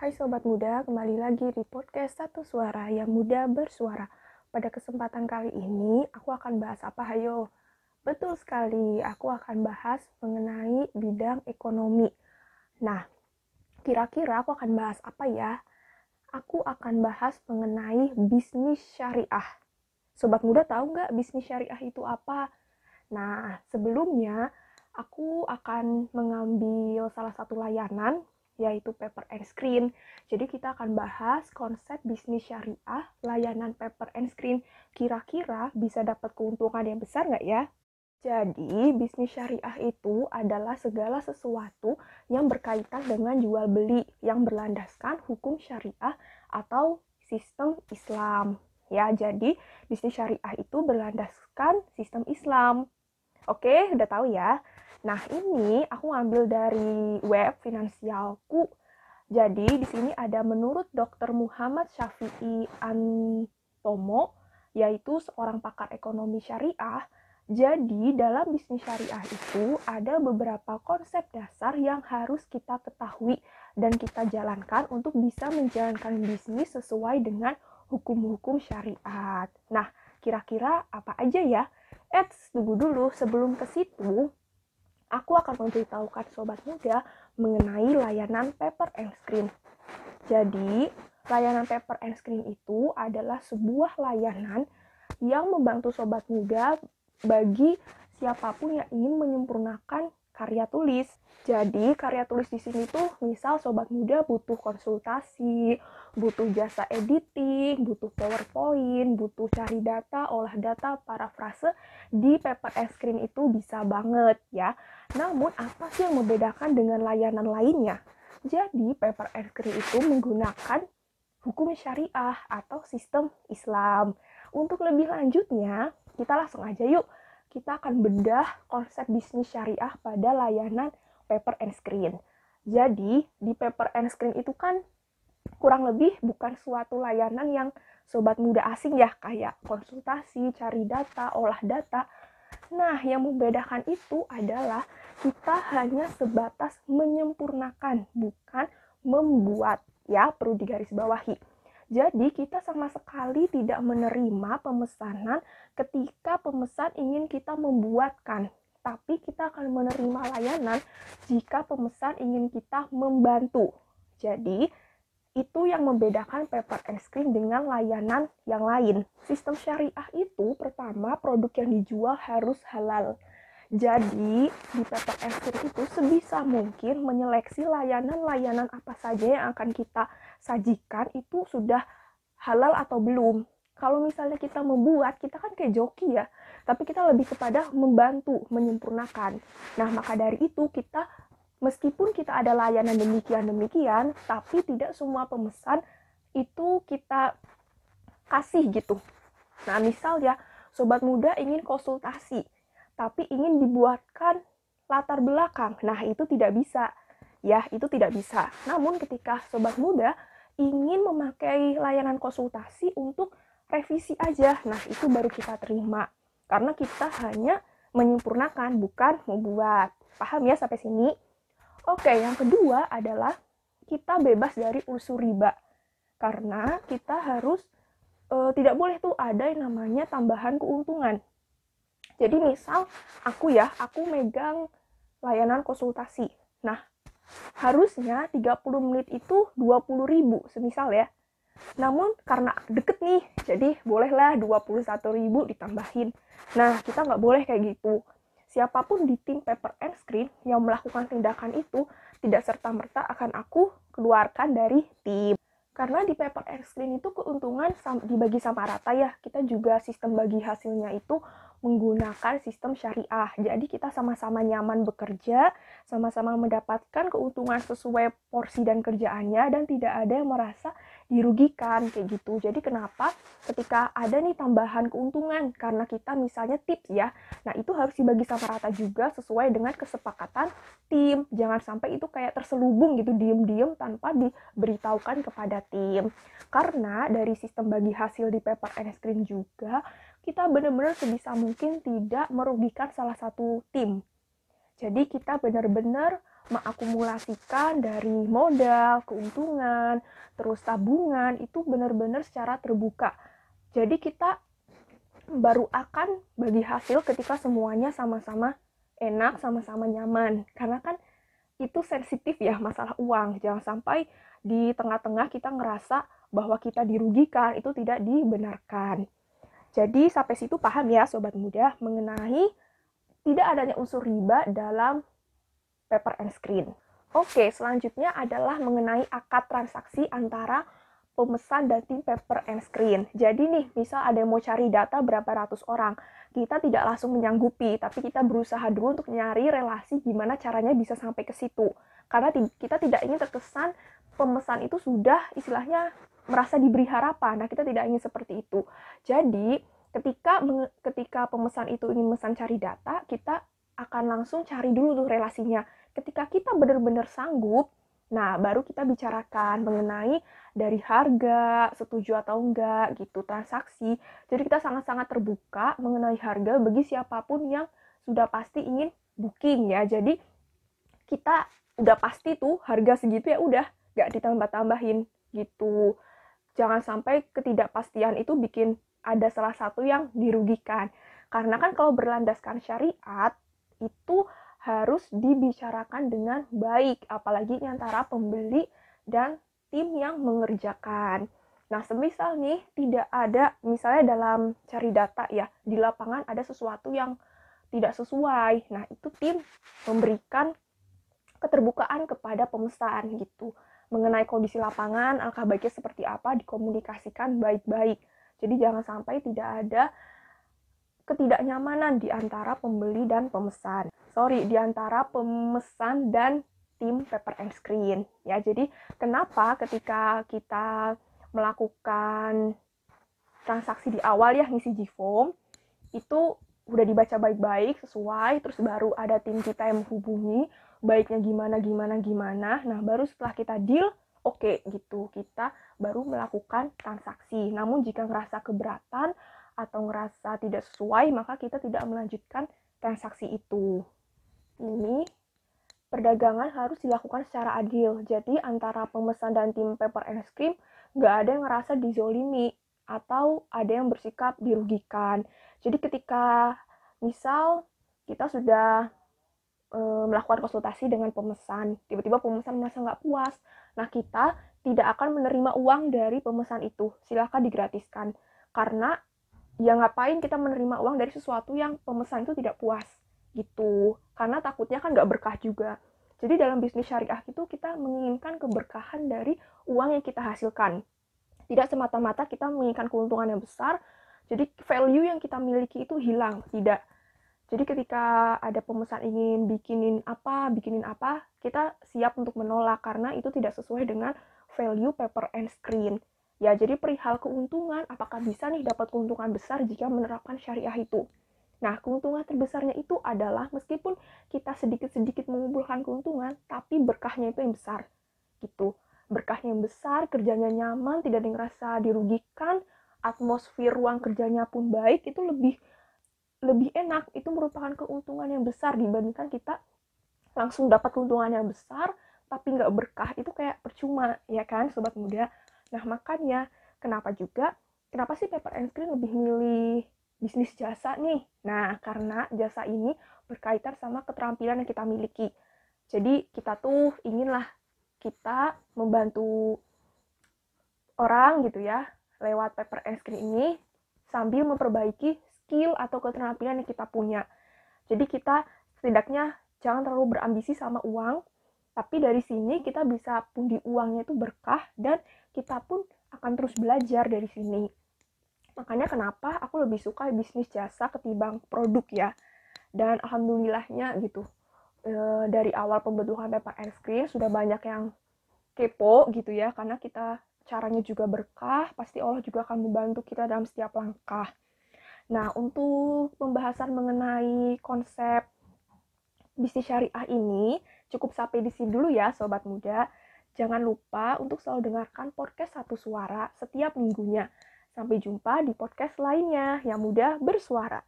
Hai Sobat Muda, kembali lagi di podcast Satu Suara yang muda bersuara. Pada kesempatan kali ini, aku akan bahas apa, hayo? Betul sekali, aku akan bahas mengenai bidang ekonomi. Nah, kira-kira aku akan bahas apa ya? Aku akan bahas mengenai bisnis syariah. Sobat Muda tahu nggak bisnis syariah itu apa? Nah, sebelumnya aku akan mengambil salah satu layanan yaitu paper and screen. Jadi kita akan bahas konsep bisnis syariah, layanan paper and screen. Kira-kira bisa dapat keuntungan yang besar nggak ya? Jadi, bisnis syariah itu adalah segala sesuatu yang berkaitan dengan jual beli yang berlandaskan hukum syariah atau sistem Islam. Ya, jadi bisnis syariah itu berlandaskan sistem Islam. Oke, udah tahu ya. Nah, ini aku ambil dari web finansialku. Jadi, di sini ada menurut Dr. Muhammad Syafi'i Antomo, yaitu seorang pakar ekonomi syariah. Jadi, dalam bisnis syariah itu ada beberapa konsep dasar yang harus kita ketahui dan kita jalankan untuk bisa menjalankan bisnis sesuai dengan hukum-hukum syariat. Nah, kira-kira apa aja ya? Eits, tunggu dulu. Sebelum ke situ, aku akan memberitahukan sobat muda mengenai layanan paper and screen. Jadi, layanan paper and screen itu adalah sebuah layanan yang membantu sobat muda bagi siapa pun yang ingin menyempurnakan karya tulis. Jadi, karya tulis di sini tuh misal sobat muda butuh konsultasi, butuh jasa editing, butuh PowerPoint, butuh cari data, olah data, parafrase di paper screen itu bisa banget ya. Namun, apa sih yang membedakan dengan layanan lainnya? Jadi, paper screen itu menggunakan hukum syariah atau sistem Islam. Untuk lebih lanjutnya, kita langsung aja yuk. Kita akan bedah konsep bisnis syariah pada layanan paper and screen. Jadi, di paper and screen itu kan kurang lebih bukan suatu layanan yang sobat muda asing ya, kayak konsultasi, cari data, olah data. Nah, yang membedakan itu adalah kita hanya sebatas menyempurnakan, bukan membuat. Ya, perlu digarisbawahi. Jadi, kita sama sekali tidak menerima pemesanan ketika pemesan ingin kita membuatkan. Tapi kita akan menerima layanan jika pemesan ingin kita membantu. Jadi, itu yang membedakan paper and screen dengan layanan yang lain. Sistem syariah itu pertama produk yang dijual harus halal. Jadi di screen itu sebisa mungkin menyeleksi layanan-layanan apa saja yang akan kita sajikan itu sudah halal atau belum. Kalau misalnya kita membuat, kita kan kayak joki ya, tapi kita lebih kepada membantu, menyempurnakan. Nah, maka dari itu kita meskipun kita ada layanan demikian-demikian, tapi tidak semua pemesan itu kita kasih gitu. Nah, misal ya, sobat muda ingin konsultasi, tapi ingin dibuatkan latar belakang. Nah, itu tidak bisa. Ya, itu tidak bisa. Namun ketika sobat muda ingin memakai layanan konsultasi untuk revisi aja. Nah, itu baru kita terima. Karena kita hanya menyempurnakan, bukan membuat. Paham ya sampai sini? Oke, yang kedua adalah kita bebas dari unsur riba. Karena kita harus e, tidak boleh tuh ada yang namanya tambahan keuntungan. Jadi misal aku ya, aku megang layanan konsultasi. Nah, harusnya 30 menit itu 20 ribu semisal ya. Namun karena deket nih jadi bolehlah 21 ribu ditambahin. Nah kita nggak boleh kayak gitu. Siapa pun di tim paper and screen yang melakukan tindakan itu tidak serta-merta akan aku keluarkan dari tim. Karena di paper and screen itu keuntungan dibagi sama rata ya. Kita juga sistem bagi hasilnya itu menggunakan sistem syariah. Jadi kita sama-sama nyaman bekerja, sama-sama mendapatkan keuntungan sesuai porsi dan kerjaannya dan tidak ada yang merasa dirugikan kayak gitu. Jadi kenapa ketika ada nih tambahan keuntungan karena kita misalnya tips ya. Nah, itu harus dibagi sama rata juga sesuai dengan kesepakatan tim. Jangan sampai itu kayak terselubung gitu diem-diem tanpa diberitahukan kepada tim. Karena dari sistem bagi hasil di paper and screen juga kita benar-benar sebisa mungkin tidak merugikan salah satu tim. Jadi kita benar-benar mengakumulasikan dari modal, keuntungan, terus tabungan itu benar-benar secara terbuka. Jadi kita baru akan bagi hasil ketika semuanya sama-sama enak, sama-sama nyaman. Karena kan itu sensitif ya masalah uang. Jangan sampai di tengah-tengah kita ngerasa bahwa kita dirugikan, itu tidak dibenarkan. Jadi sampai situ paham ya sobat muda mengenai tidak adanya unsur riba dalam paper and screen. Oke, selanjutnya adalah mengenai akad transaksi antara pemesan dan tim paper and screen. Jadi nih, misal ada yang mau cari data berapa ratus orang, kita tidak langsung menyanggupi, tapi kita berusaha dulu untuk nyari relasi gimana caranya bisa sampai ke situ. Karena kita tidak ingin terkesan pemesan itu sudah istilahnya merasa diberi harapan. Nah, kita tidak ingin seperti itu. Jadi, ketika ketika pemesan itu ingin memesan cari data, kita akan langsung cari dulu tuh relasinya. Ketika kita benar-benar sanggup, nah baru kita bicarakan mengenai dari harga, setuju atau enggak gitu, transaksi. Jadi kita sangat-sangat terbuka mengenai harga bagi siapa pun yang sudah pasti ingin booking ya. Jadi kita udah pasti tuh harga segitu ya udah gak ditambah-tambahin gitu jangan sampai ketidakpastian itu bikin ada salah satu yang dirugikan. Karena kan kalau berlandaskan syariat itu harus dibicarakan dengan baik, apalagi antara pembeli dan tim yang mengerjakan. Nah, semisal nih tidak ada, misalnya dalam cari data ya, di lapangan ada sesuatu yang tidak sesuai. Nah, itu tim memberikan keterbukaan kepada pemesan gitu mengenai kondisi lapangan, angka baiknya seperti apa, dikomunikasikan baik-baik. Jadi jangan sampai tidak ada ketidaknyamanan di antara pembeli dan pemesan. Sorry, di antara pemesan dan tim paper and screen. Ya, jadi kenapa ketika kita melakukan transaksi di awal ya ngisi GFOM itu udah dibaca baik-baik sesuai terus baru ada tim kita yang menghubungi baiknya gimana gimana gimana. Nah baru setelah kita deal oke okay, gitu. Kita baru melakukan transaksi. Namun jika ngerasa keberatan atau ngerasa tidak sesuai maka kita tidak melanjutkan transaksi itu. Ini perdagangan harus dilakukan secara adil. Jadi antara pemesan dan tim paper and cream nggak ada yang ngerasa dizolimi atau ada yang bersikap dirugikan. Jadi ketika misal kita sudah e, melakukan konsultasi dengan pemesan. Tiba-tiba pemesan merasa nggak puas. Nah, kita tidak akan menerima uang dari pemesan itu. Silahkan digratiskan. Karena ya ngapain kita menerima uang dari sesuatu yang pemesan itu tidak puas gitu. Karena takutnya kan nggak berkah juga. Jadi dalam bisnis syariah itu kita menginginkan keberkahan dari uang yang kita hasilkan. Tidak semata-mata kita menginginkan keuntungan yang besar, jadi value yang kita miliki itu hilang. Tidak jadi ketika ada pemesan ingin bikinin apa, bikinin apa, kita siap untuk menolak karena itu tidak sesuai dengan value paper and screen. Ya, jadi perihal keuntungan, apakah bisa nih dapat keuntungan besar jika menerapkan syariah itu? Nah, keuntungan terbesarnya itu adalah meskipun kita sedikit-sedikit mengumpulkan keuntungan, tapi berkahnya itu yang besar. Gitu. Berkahnya yang besar, kerjanya nyaman, tidak ada yang ngerasa dirugikan, atmosfer ruang kerjanya pun baik, itu lebih lebih enak itu merupakan keuntungan yang besar dibandingkan kita langsung dapat keuntungan yang besar tapi nggak berkah itu kayak percuma ya kan sobat muda? Nah makanya kenapa juga kenapa sih paper and screen lebih milih bisnis jasa nih? Nah karena jasa ini berkaitan sama keterampilan yang kita miliki. Jadi kita tuh inginlah kita membantu orang gitu ya lewat paper and screen ini sambil memperbaiki skill atau keterampilan yang kita punya. Jadi kita setidaknya jangan terlalu berambisi sama uang, tapi dari sini kita bisa pundi uangnya itu berkah dan kita pun akan terus belajar dari sini. Makanya kenapa aku lebih suka bisnis jasa ketimbang produk ya. Dan alhamdulillahnya gitu. E, dari awal pembentukan paper and screen sudah banyak yang kepo gitu ya karena kita caranya juga berkah, pasti Allah juga akan membantu kita dalam setiap langkah. Nah, untuk pembahasan mengenai konsep bisnis syariah ini cukup sampai di sini dulu ya, sobat muda. Jangan lupa untuk selalu dengarkan podcast Satu Suara setiap minggunya. Sampai jumpa di podcast lainnya yang mudah bersuara.